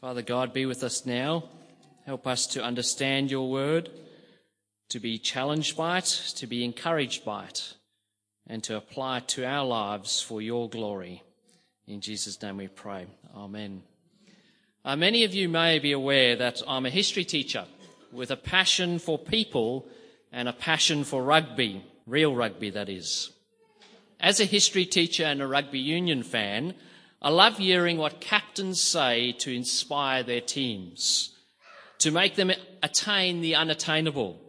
Father God, be with us now. Help us to understand your word, to be challenged by it, to be encouraged by it, and to apply it to our lives for your glory. In Jesus' name we pray. Amen. Uh, many of you may be aware that I'm a history teacher with a passion for people and a passion for rugby, real rugby that is. As a history teacher and a rugby union fan, I love hearing what captains say to inspire their teams, to make them attain the unattainable,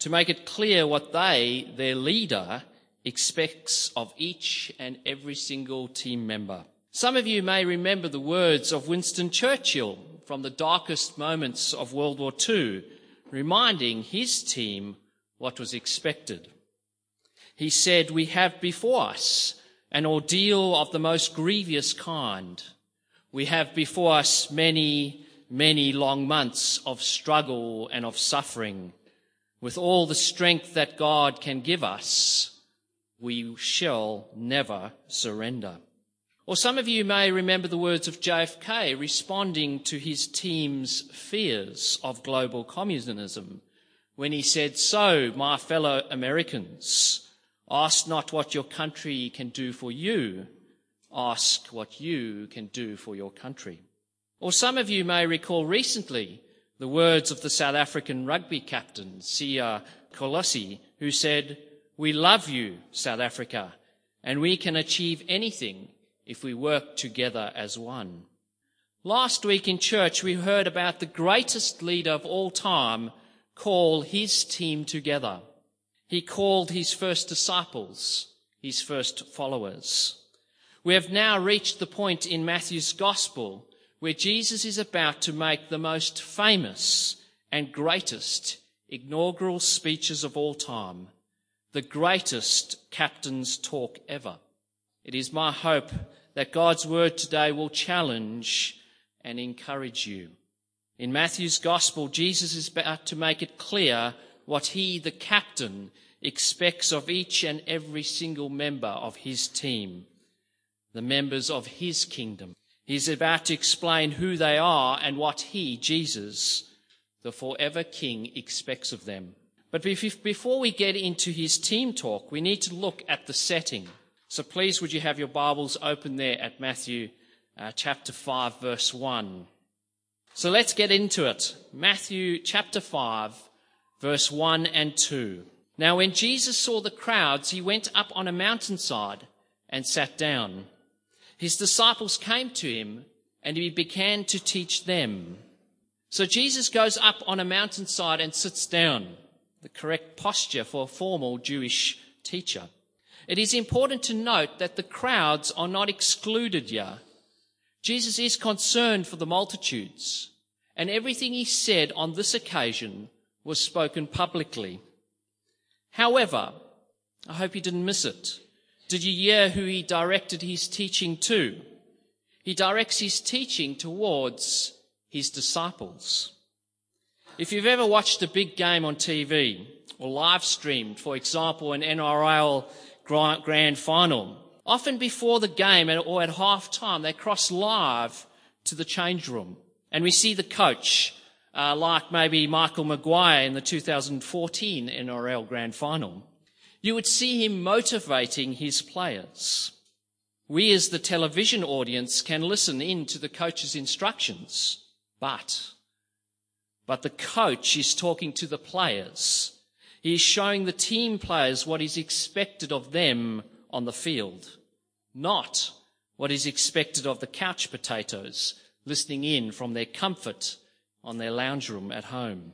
to make it clear what they, their leader, expects of each and every single team member. Some of you may remember the words of Winston Churchill from the darkest moments of World War II, reminding his team what was expected. He said, We have before us an ordeal of the most grievous kind. We have before us many, many long months of struggle and of suffering. With all the strength that God can give us, we shall never surrender. Or some of you may remember the words of JFK responding to his team's fears of global communism when he said, So, my fellow Americans, Ask not what your country can do for you. Ask what you can do for your country. Or some of you may recall recently the words of the South African rugby captain, Siya Kolisi, who said, We love you, South Africa, and we can achieve anything if we work together as one. Last week in church, we heard about the greatest leader of all time call his team together. He called his first disciples, his first followers. We have now reached the point in Matthew's gospel where Jesus is about to make the most famous and greatest inaugural speeches of all time, the greatest captain's talk ever. It is my hope that God's word today will challenge and encourage you. In Matthew's gospel, Jesus is about to make it clear what he, the captain, expects of each and every single member of his team, the members of his kingdom. He's about to explain who they are and what he, Jesus, the forever king, expects of them. But before we get into his team talk, we need to look at the setting. So please, would you have your Bibles open there at Matthew uh, chapter 5, verse 1. So let's get into it. Matthew chapter 5, verse 1 and 2. Now, when Jesus saw the crowds, he went up on a mountainside and sat down. His disciples came to him and he began to teach them. So Jesus goes up on a mountainside and sits down, the correct posture for a formal Jewish teacher. It is important to note that the crowds are not excluded here. Jesus is concerned for the multitudes, and everything he said on this occasion was spoken publicly. However, I hope you didn't miss it. Did you hear who he directed his teaching to? He directs his teaching towards his disciples. If you've ever watched a big game on TV or live streamed, for example, an NRL grand final, often before the game or at half time, they cross live to the change room and we see the coach uh, like maybe Michael Maguire in the 2014 NRL Grand Final. You would see him motivating his players. We as the television audience can listen in to the coach's instructions, but, but the coach is talking to the players. He is showing the team players what is expected of them on the field, not what is expected of the couch potatoes listening in from their comfort on their lounge room at home.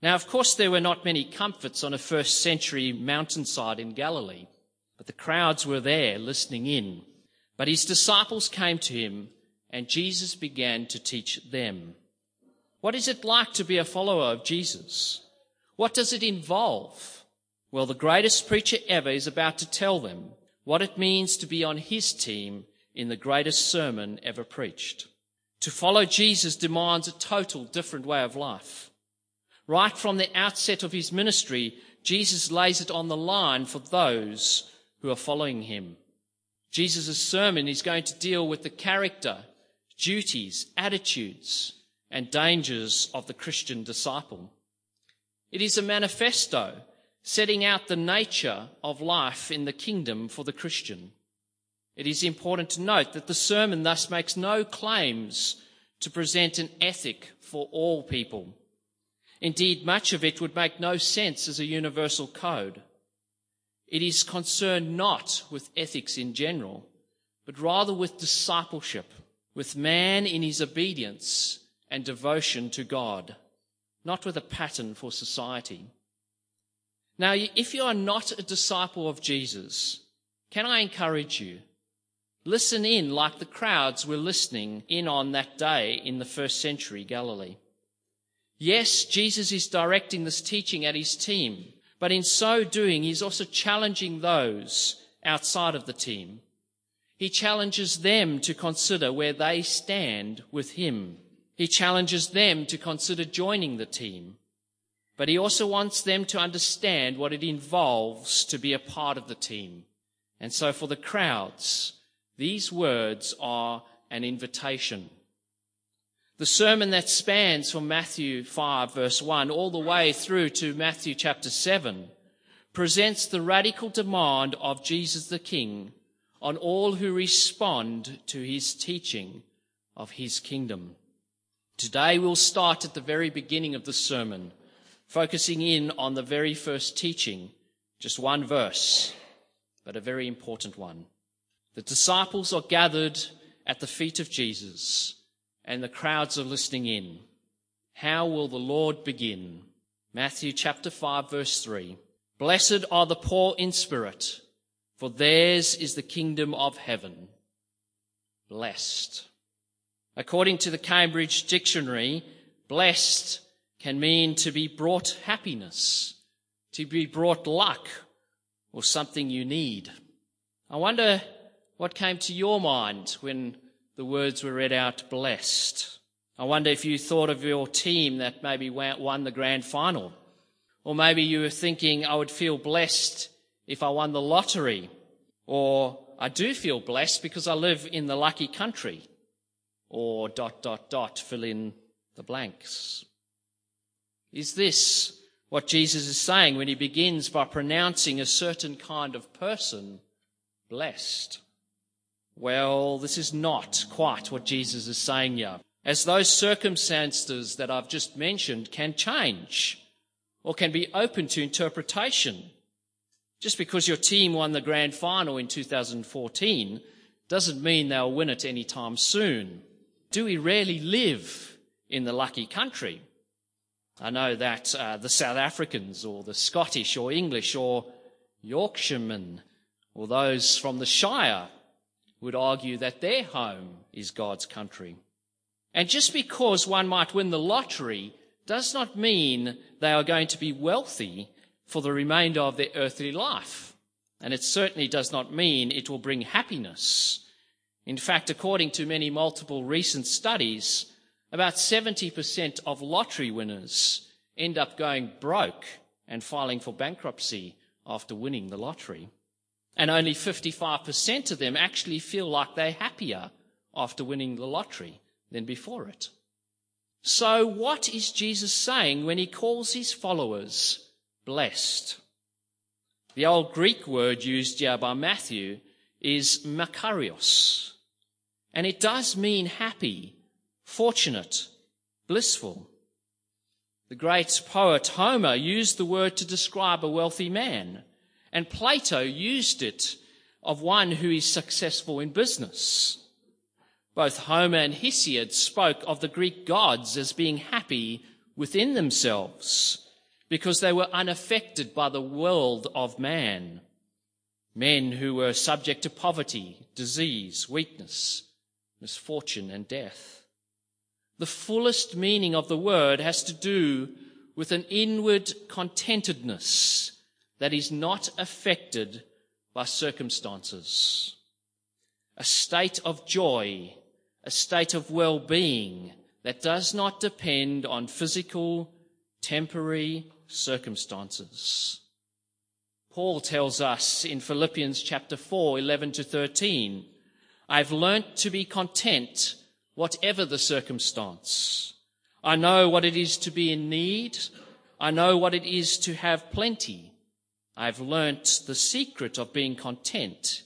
Now, of course, there were not many comforts on a first century mountainside in Galilee, but the crowds were there listening in. But his disciples came to him and Jesus began to teach them. What is it like to be a follower of Jesus? What does it involve? Well, the greatest preacher ever is about to tell them what it means to be on his team in the greatest sermon ever preached. To follow Jesus demands a total different way of life. Right from the outset of his ministry, Jesus lays it on the line for those who are following him. Jesus' sermon is going to deal with the character, duties, attitudes, and dangers of the Christian disciple. It is a manifesto setting out the nature of life in the kingdom for the Christian. It is important to note that the sermon thus makes no claims to present an ethic for all people. Indeed, much of it would make no sense as a universal code. It is concerned not with ethics in general, but rather with discipleship, with man in his obedience and devotion to God, not with a pattern for society. Now, if you are not a disciple of Jesus, can I encourage you? Listen in like the crowds were listening in on that day in the first century Galilee. Yes, Jesus is directing this teaching at his team, but in so doing, he's also challenging those outside of the team. He challenges them to consider where they stand with him. He challenges them to consider joining the team. But he also wants them to understand what it involves to be a part of the team. And so for the crowds, these words are an invitation. The sermon that spans from Matthew 5 verse 1 all the way through to Matthew chapter 7 presents the radical demand of Jesus the King on all who respond to his teaching of his kingdom. Today we'll start at the very beginning of the sermon, focusing in on the very first teaching, just one verse, but a very important one. The disciples are gathered at the feet of Jesus and the crowds are listening in. How will the Lord begin? Matthew chapter 5 verse 3. Blessed are the poor in spirit, for theirs is the kingdom of heaven. Blessed. According to the Cambridge Dictionary, blessed can mean to be brought happiness, to be brought luck, or something you need. I wonder what came to your mind when the words were read out blessed? I wonder if you thought of your team that maybe won the grand final. Or maybe you were thinking, I would feel blessed if I won the lottery. Or I do feel blessed because I live in the lucky country or dot, dot, dot, fill in the blanks. Is this what Jesus is saying when he begins by pronouncing a certain kind of person blessed? Well, this is not quite what Jesus is saying here. As those circumstances that I've just mentioned can change or can be open to interpretation. Just because your team won the grand final in 2014 doesn't mean they'll win it anytime soon do we really live in the lucky country? I know that uh, the South Africans or the Scottish or English or Yorkshiremen or those from the Shire would argue that their home is God's country. And just because one might win the lottery does not mean they are going to be wealthy for the remainder of their earthly life. And it certainly does not mean it will bring happiness in fact, according to many multiple recent studies, about 70% of lottery winners end up going broke and filing for bankruptcy after winning the lottery. And only 55% of them actually feel like they're happier after winning the lottery than before it. So what is Jesus saying when he calls his followers blessed? The old Greek word used here by Matthew is makarios, and it does mean happy, fortunate, blissful. The great poet Homer used the word to describe a wealthy man, and Plato used it of one who is successful in business. Both Homer and Hesiod spoke of the Greek gods as being happy within themselves because they were unaffected by the world of man. Men who were subject to poverty, disease, weakness, misfortune, and death. The fullest meaning of the word has to do with an inward contentedness that is not affected by circumstances. A state of joy, a state of well-being that does not depend on physical, temporary circumstances. Paul tells us in Philippians chapter 4, 11 to 13, I've learnt to be content whatever the circumstance. I know what it is to be in need. I know what it is to have plenty. I've learnt the secret of being content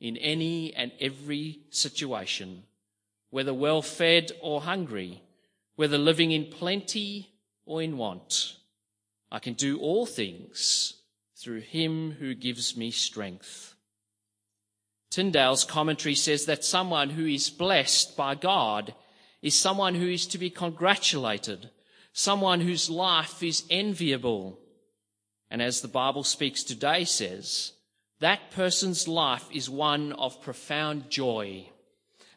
in any and every situation, whether well fed or hungry, whether living in plenty or in want. I can do all things through him who gives me strength. Tyndale's commentary says that someone who is blessed by God is someone who is to be congratulated, someone whose life is enviable. And as the Bible speaks today says, that person's life is one of profound joy,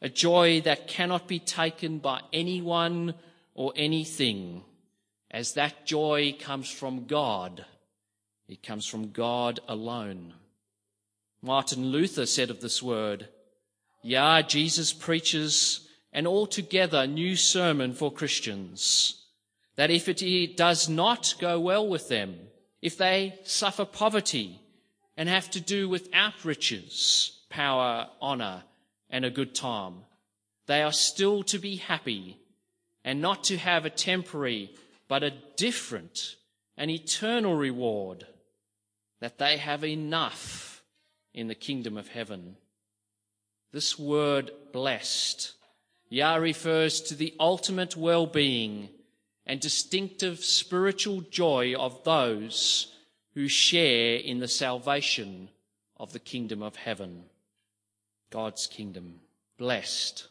a joy that cannot be taken by anyone or anything, as that joy comes from God. It comes from God alone. Martin Luther said of this word, Yea, Jesus preaches an altogether new sermon for Christians, that if it does not go well with them, if they suffer poverty and have to do without riches, power, honour, and a good time, they are still to be happy and not to have a temporary but a different and eternal reward, that they have enough in the kingdom of heaven. This word blessed, Yah refers to the ultimate well-being and distinctive spiritual joy of those who share in the salvation of the kingdom of heaven. God's kingdom. Blessed.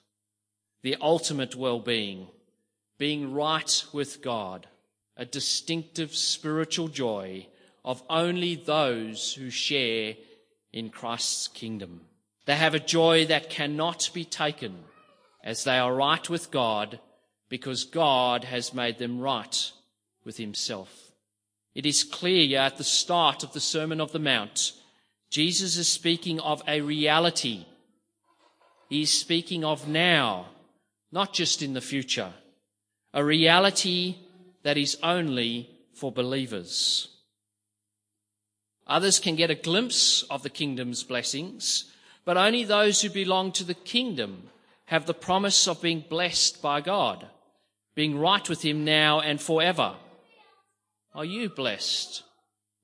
The ultimate well-being being right with God, a distinctive spiritual joy of only those who share in Christ's kingdom. They have a joy that cannot be taken as they are right with God because God has made them right with himself. It is clear at the start of the Sermon of the Mount, Jesus is speaking of a reality. He is speaking of now, not just in the future a reality that is only for believers. Others can get a glimpse of the kingdom's blessings, but only those who belong to the kingdom have the promise of being blessed by God, being right with Him now and forever. Are you blessed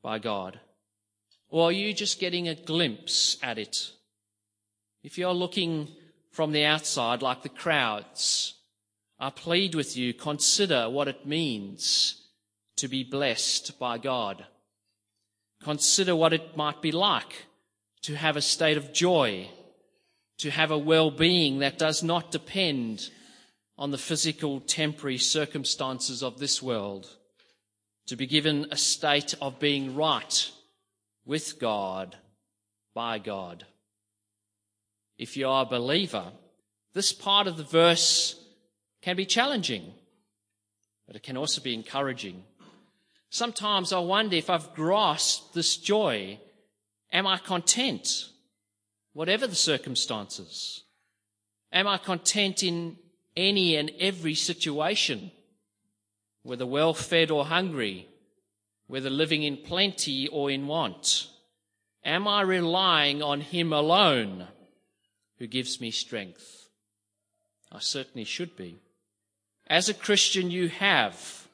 by God? Or are you just getting a glimpse at it? If you're looking from the outside like the crowds, I plead with you, consider what it means to be blessed by God. Consider what it might be like to have a state of joy, to have a well-being that does not depend on the physical temporary circumstances of this world, to be given a state of being right with God, by God. If you are a believer, this part of the verse can be challenging, but it can also be encouraging. Sometimes I wonder if I've grasped this joy. Am I content, whatever the circumstances? Am I content in any and every situation, whether well fed or hungry, whether living in plenty or in want? Am I relying on Him alone who gives me strength? I certainly should be. As a Christian, you have,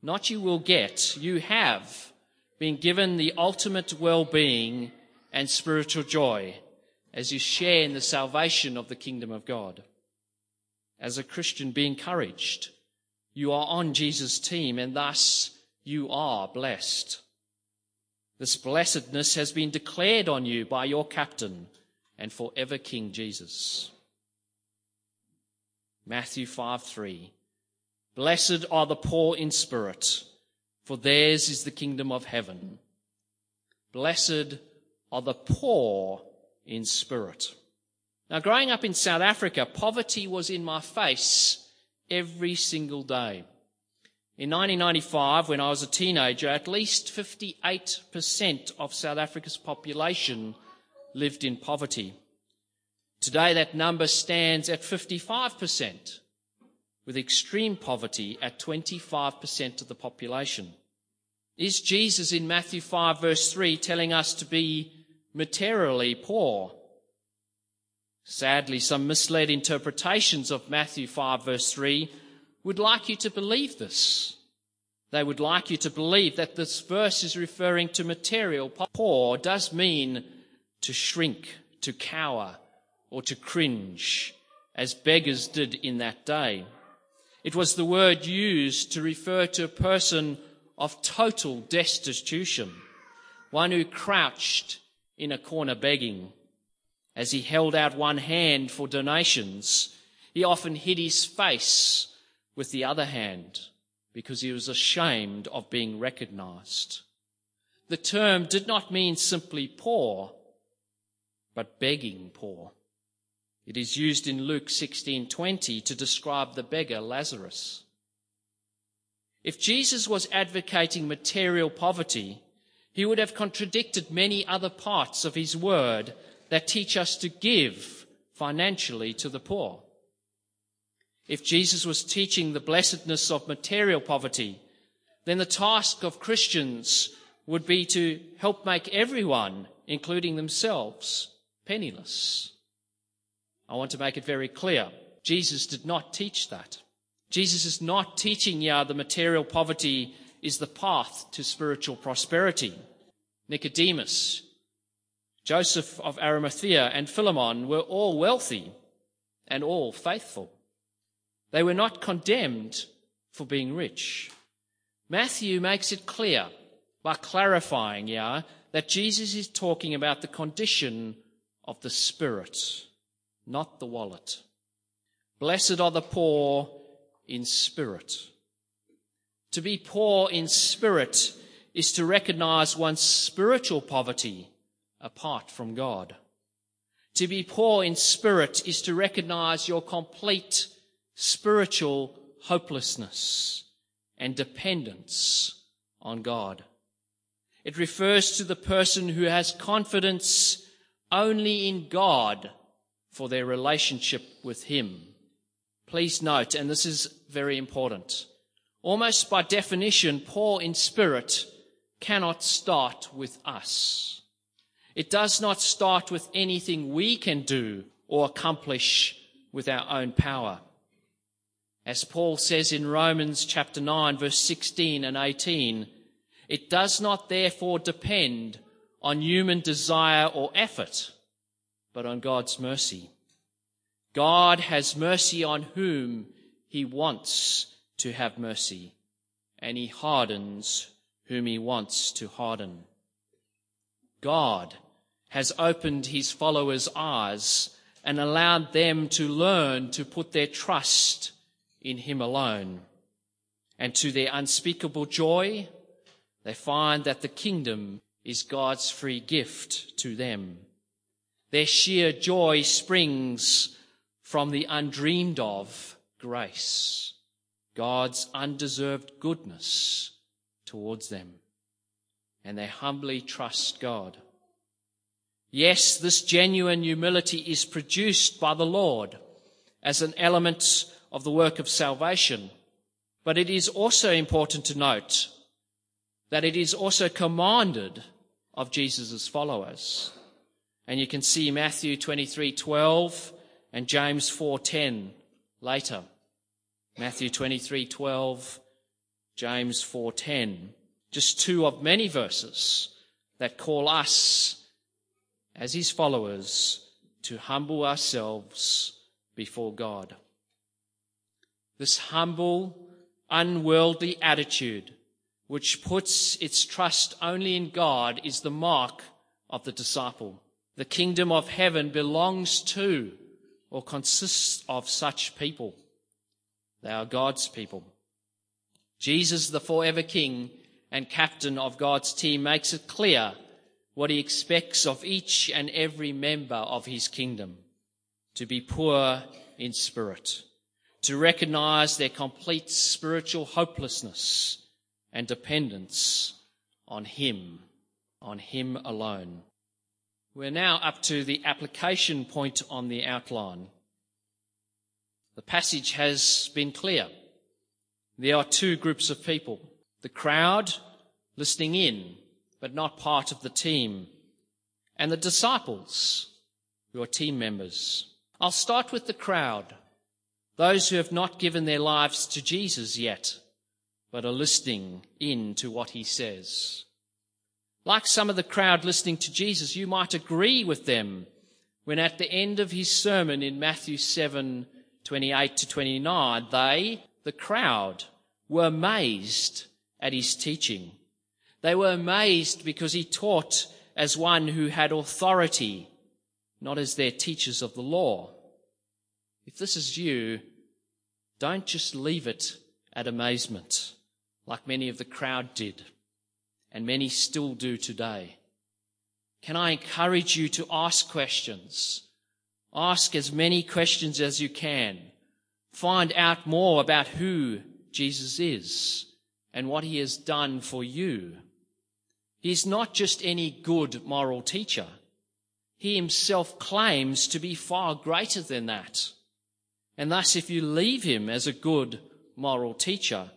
not you will get, you have been given the ultimate well-being and spiritual joy as you share in the salvation of the kingdom of God. As a Christian, be encouraged. You are on Jesus' team and thus you are blessed. This blessedness has been declared on you by your captain and forever King Jesus. Matthew 5 3. Blessed are the poor in spirit, for theirs is the kingdom of heaven. Blessed are the poor in spirit. Now, growing up in South Africa, poverty was in my face every single day. In 1995, when I was a teenager, at least 58% of South Africa's population lived in poverty. Today, that number stands at 55% with extreme poverty at 25% of the population. Is Jesus in Matthew 5 verse 3 telling us to be materially poor? Sadly, some misled interpretations of Matthew 5 verse 3 would like you to believe this. They would like you to believe that this verse is referring to material. Poor does mean to shrink, to cower, or to cringe, as beggars did in that day. It was the word used to refer to a person of total destitution, one who crouched in a corner begging. As he held out one hand for donations, he often hid his face with the other hand because he was ashamed of being recognized. The term did not mean simply poor, but begging poor. It is used in Luke 16:20 to describe the beggar Lazarus. If Jesus was advocating material poverty, he would have contradicted many other parts of his word that teach us to give financially to the poor. If Jesus was teaching the blessedness of material poverty, then the task of Christians would be to help make everyone, including themselves, penniless. I want to make it very clear. Jesus did not teach that. Jesus is not teaching you the material poverty is the path to spiritual prosperity. Nicodemus, Joseph of Arimathea, and Philemon were all wealthy and all faithful. They were not condemned for being rich. Matthew makes it clear by clarifying, yeah, that Jesus is talking about the condition of the spirit, not the wallet. Blessed are the poor in spirit. To be poor in spirit is to recognize one's spiritual poverty apart from God. To be poor in spirit is to recognize your complete spiritual hopelessness and dependence on God. It refers to the person who has confidence only in God for their relationship with Him. Please note, and this is very important, almost by definition, poor in spirit cannot start with us. It does not start with anything we can do or accomplish with our own power. As Paul says in Romans chapter 9 verse 16 and 18, it does not therefore depend on human desire or effort, but on God's mercy. God has mercy on whom he wants to have mercy, and he hardens whom he wants to harden. God has opened his followers' eyes and allowed them to learn to put their trust in Him alone. And to their unspeakable joy, they find that the kingdom is God's free gift to them. Their sheer joy springs from the undreamed of grace, God's undeserved goodness towards them. And they humbly trust God. Yes, this genuine humility is produced by the Lord as an element of the work of salvation. But it is also important to note that it is also commanded of Jesus' followers. And you can see Matthew 23:12 and James 4:10 later. Matthew 23:12, James 4:10. Just two of many verses that call us as his followers to humble ourselves before God. This humble, unworldly attitude, which puts its trust only in God, is the mark of the disciple. The kingdom of heaven belongs to or consists of such people. They are God's people. Jesus, the forever King and captain of God's team, makes it clear what he expects of each and every member of his kingdom to be poor in spirit to recognize their complete spiritual hopelessness and dependence on Him, on Him alone. We're now up to the application point on the outline. The passage has been clear. There are two groups of people. The crowd listening in, but not part of the team, and the disciples who are team members. I'll start with the crowd, those who have not given their lives to Jesus yet, but are listening in to what he says. Like some of the crowd listening to Jesus, you might agree with them when at the end of his sermon in Matthew 7 28 to 29, they, the crowd, were amazed at his teaching. They were amazed because he taught as one who had authority, not as their teachers of the law. If this is you, don't just leave it at amazement, like many of the crowd did, and many still do today. Can I encourage you to ask questions? Ask as many questions as you can. Find out more about who Jesus is and what he has done for you. He's not just any good moral teacher. He himself claims to be far greater than that. And thus, if you leave him as a good moral teacher,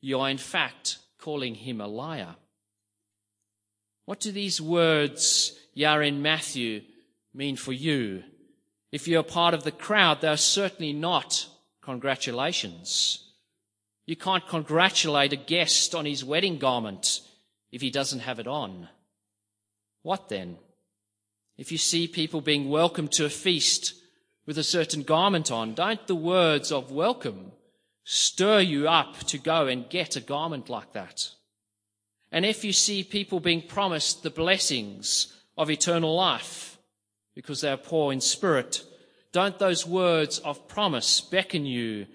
you are in fact calling him a liar. What do these words, Yah in Matthew, mean for you? If you're part of the crowd, they are certainly not congratulations. You can't congratulate a guest on his wedding garment if he doesn't have it on. What then? If you see people being welcomed to a feast with a certain garment on, don't the words of welcome stir you up to go and get a garment like that? And if you see people being promised the blessings of eternal life because they are poor in spirit, don't those words of promise beckon you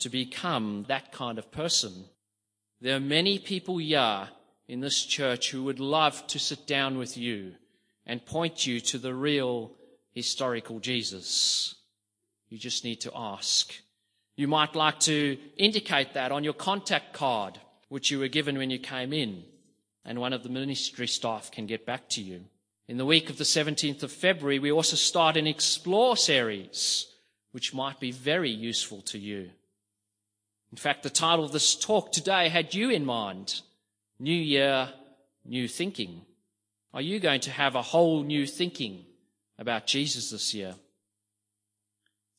to become that kind of person. There are many people here in this church who would love to sit down with you and point you to the real historical Jesus. You just need to ask. You might like to indicate that on your contact card, which you were given when you came in, and one of the ministry staff can get back to you. In the week of the 17th of February, we also start an Explore series, which might be very useful to you. In fact, the title of this talk today had you in mind. New year, new thinking. Are you going to have a whole new thinking about Jesus this year?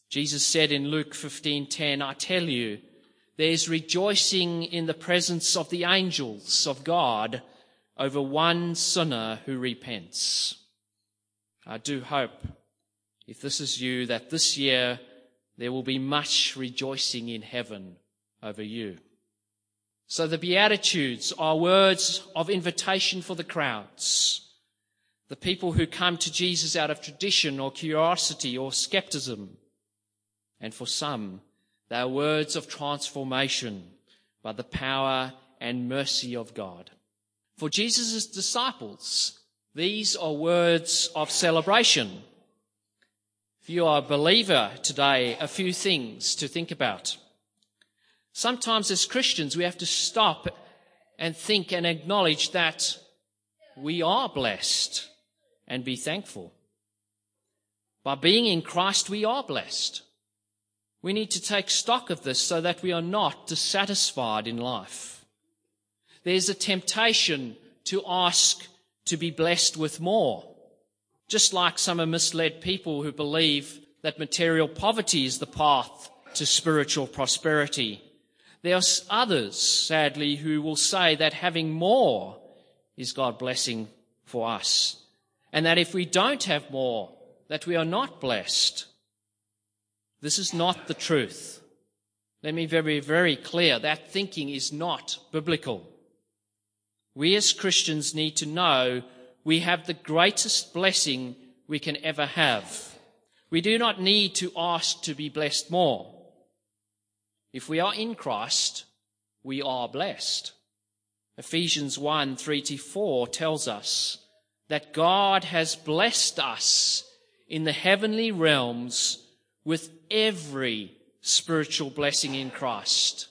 Jesus said in Luke 15:10, I tell you, there's rejoicing in the presence of the angels of God over one sinner who repents. I do hope, if this is you, that this year there will be much rejoicing in heaven over you. So the Beatitudes are words of invitation for the crowds, the people who come to Jesus out of tradition or curiosity or skepticism. And for some, they are words of transformation by the power and mercy of God. For Jesus' disciples, these are words of celebration. If you are a believer today, a few things to think about. Sometimes as Christians, we have to stop and think and acknowledge that we are blessed and be thankful. By being in Christ, we are blessed. We need to take stock of this so that we are not dissatisfied in life. There's a temptation to ask to be blessed with more, just like some are misled people who believe that material poverty is the path to spiritual prosperity. There are others, sadly, who will say that having more is God blessing for us. And that if we don't have more, that we are not blessed. This is not the truth. Let me be very, very clear. That thinking is not biblical. We as Christians need to know we have the greatest blessing we can ever have. We do not need to ask to be blessed more. If we are in Christ, we are blessed. Ephesians 1 3 to 4 tells us that God has blessed us in the heavenly realms with every spiritual blessing in Christ.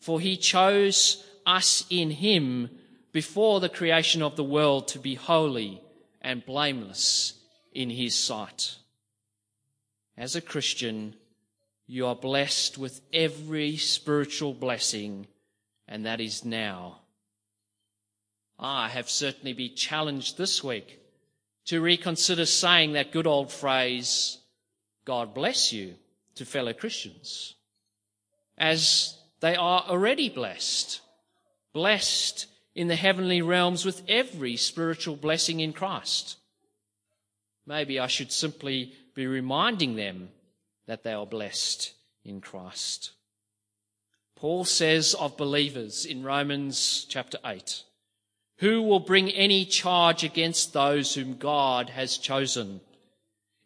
For he chose us in him before the creation of the world to be holy and blameless in his sight. As a Christian, you are blessed with every spiritual blessing, and that is now. I have certainly been challenged this week to reconsider saying that good old phrase, God bless you to fellow Christians, as they are already blessed, blessed in the heavenly realms with every spiritual blessing in Christ. Maybe I should simply be reminding them that they are blessed in Christ. Paul says of believers in Romans chapter 8, Who will bring any charge against those whom God has chosen?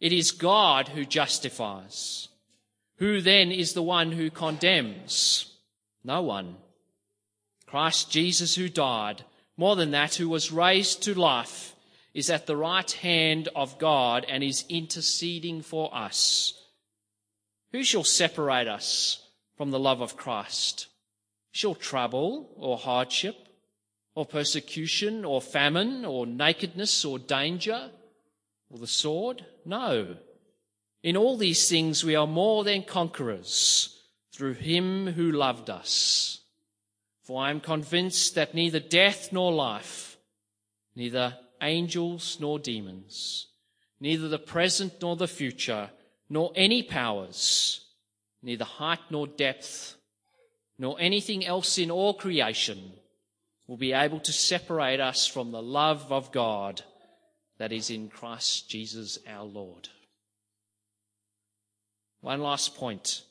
It is God who justifies. Who then is the one who condemns? No one. Christ Jesus, who died, more than that, who was raised to life, is at the right hand of God and is interceding for us. Who shall separate us from the love of Christ? Shall trouble or hardship or persecution or famine or nakedness or danger or the sword? No. In all these things we are more than conquerors through him who loved us. For I am convinced that neither death nor life, neither angels nor demons, neither the present nor the future, nor any powers, neither height nor depth, nor anything else in all creation will be able to separate us from the love of God that is in Christ Jesus our Lord. One last point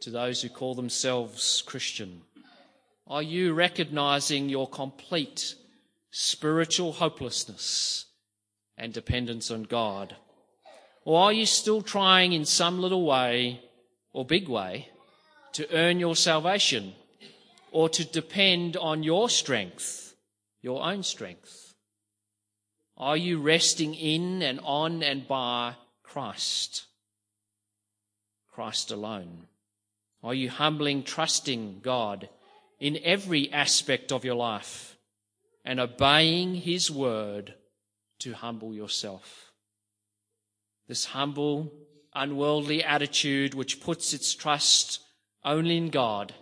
to those who call themselves Christian. Are you recognizing your complete spiritual hopelessness and dependence on God? Or are you still trying in some little way or big way to earn your salvation or to depend on your strength, your own strength? Are you resting in and on and by Christ? Christ alone. Are you humbling, trusting God in every aspect of your life and obeying His word to humble yourself? This humble, unworldly attitude which puts its trust only in God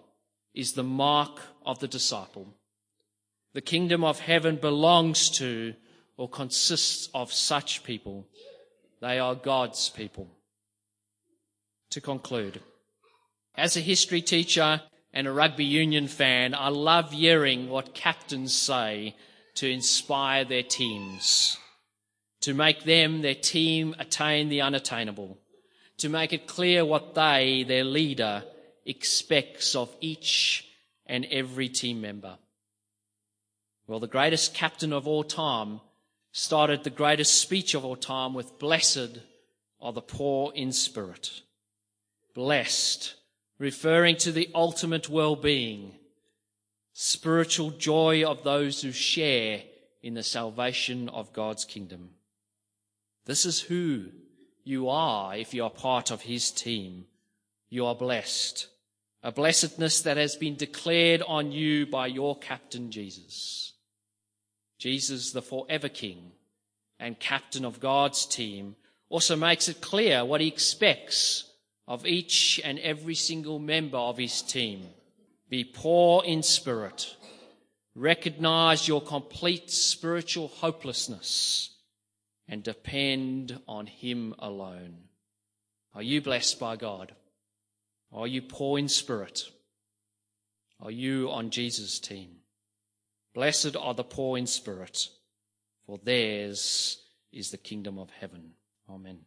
is the mark of the disciple. The kingdom of heaven belongs to or consists of such people. They are God's people. To conclude, as a history teacher and a rugby union fan, I love hearing what captains say to inspire their teams, to make them, their team, attain the unattainable, to make it clear what they, their leader, expects of each and every team member. Well, the greatest captain of all time started the greatest speech of all time with Blessed are the poor in spirit. Blessed, referring to the ultimate well-being, spiritual joy of those who share in the salvation of God's kingdom. This is who you are if you are part of his team. You are blessed. A blessedness that has been declared on you by your captain Jesus. Jesus, the forever King and captain of God's team, also makes it clear what he expects of each and every single member of his team. Be poor in spirit. Recognize your complete spiritual hopelessness and depend on him alone. Are you blessed by God? Are you poor in spirit? Are you on Jesus' team? Blessed are the poor in spirit, for theirs is the kingdom of heaven. Amen.